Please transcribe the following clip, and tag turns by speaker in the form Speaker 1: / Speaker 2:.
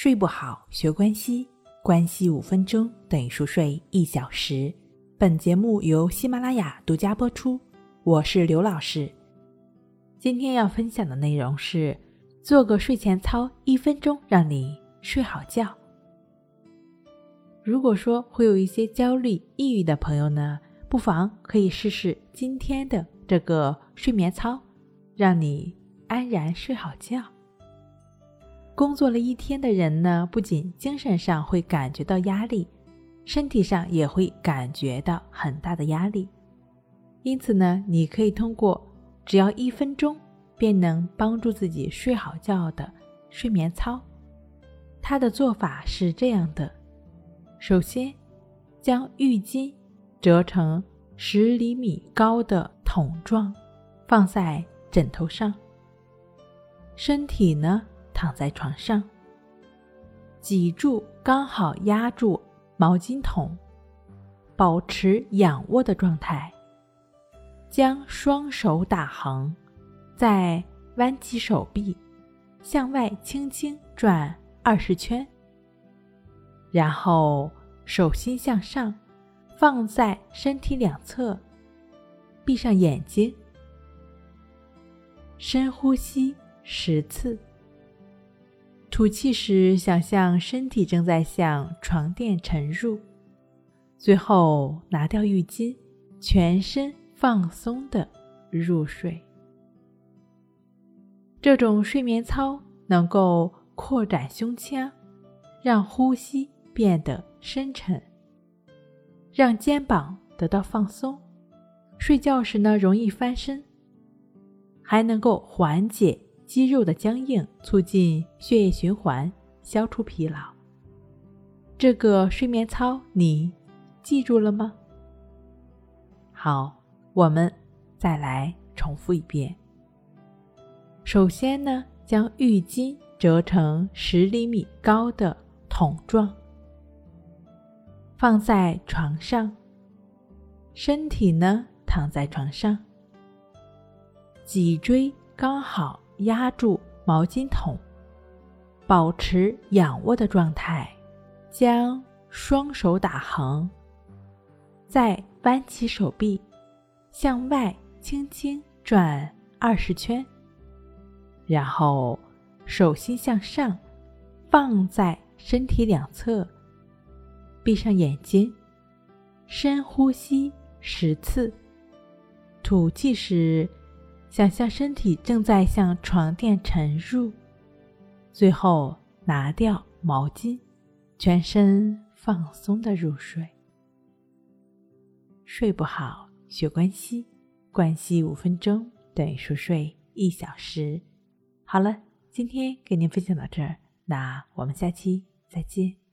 Speaker 1: 睡不好，学关西，关系五分钟等于熟睡一小时。本节目由喜马拉雅独家播出，我是刘老师。今天要分享的内容是：做个睡前操，一分钟让你睡好觉。如果说会有一些焦虑、抑郁的朋友呢，不妨可以试试今天的这个睡眠操，让你安然睡好觉。工作了一天的人呢，不仅精神上会感觉到压力，身体上也会感觉到很大的压力。因此呢，你可以通过只要一分钟便能帮助自己睡好觉的睡眠操。它的做法是这样的：首先，将浴巾折成十厘米高的桶状，放在枕头上，身体呢。躺在床上，脊柱刚好压住毛巾筒，保持仰卧的状态。将双手打横，再弯起手臂，向外轻轻转二十圈。然后手心向上，放在身体两侧，闭上眼睛，深呼吸十次。吐气时，想象身体正在向床垫沉入，最后拿掉浴巾，全身放松的入睡。这种睡眠操能够扩展胸腔，让呼吸变得深沉，让肩膀得到放松。睡觉时呢，容易翻身，还能够缓解。肌肉的僵硬，促进血液循环，消除疲劳。这个睡眠操你记住了吗？好，我们再来重复一遍。首先呢，将浴巾折成十厘米高的桶状，放在床上，身体呢躺在床上，脊椎刚好。压住毛巾筒，保持仰卧的状态，将双手打横，再弯起手臂，向外轻轻转二十圈，然后手心向上，放在身体两侧，闭上眼睛，深呼吸十次，吐气时。想象身体正在向床垫沉入，最后拿掉毛巾，全身放松的入睡。睡不好学关系，关系五分钟等于熟睡一小时。好了，今天给您分享到这儿，那我们下期再见。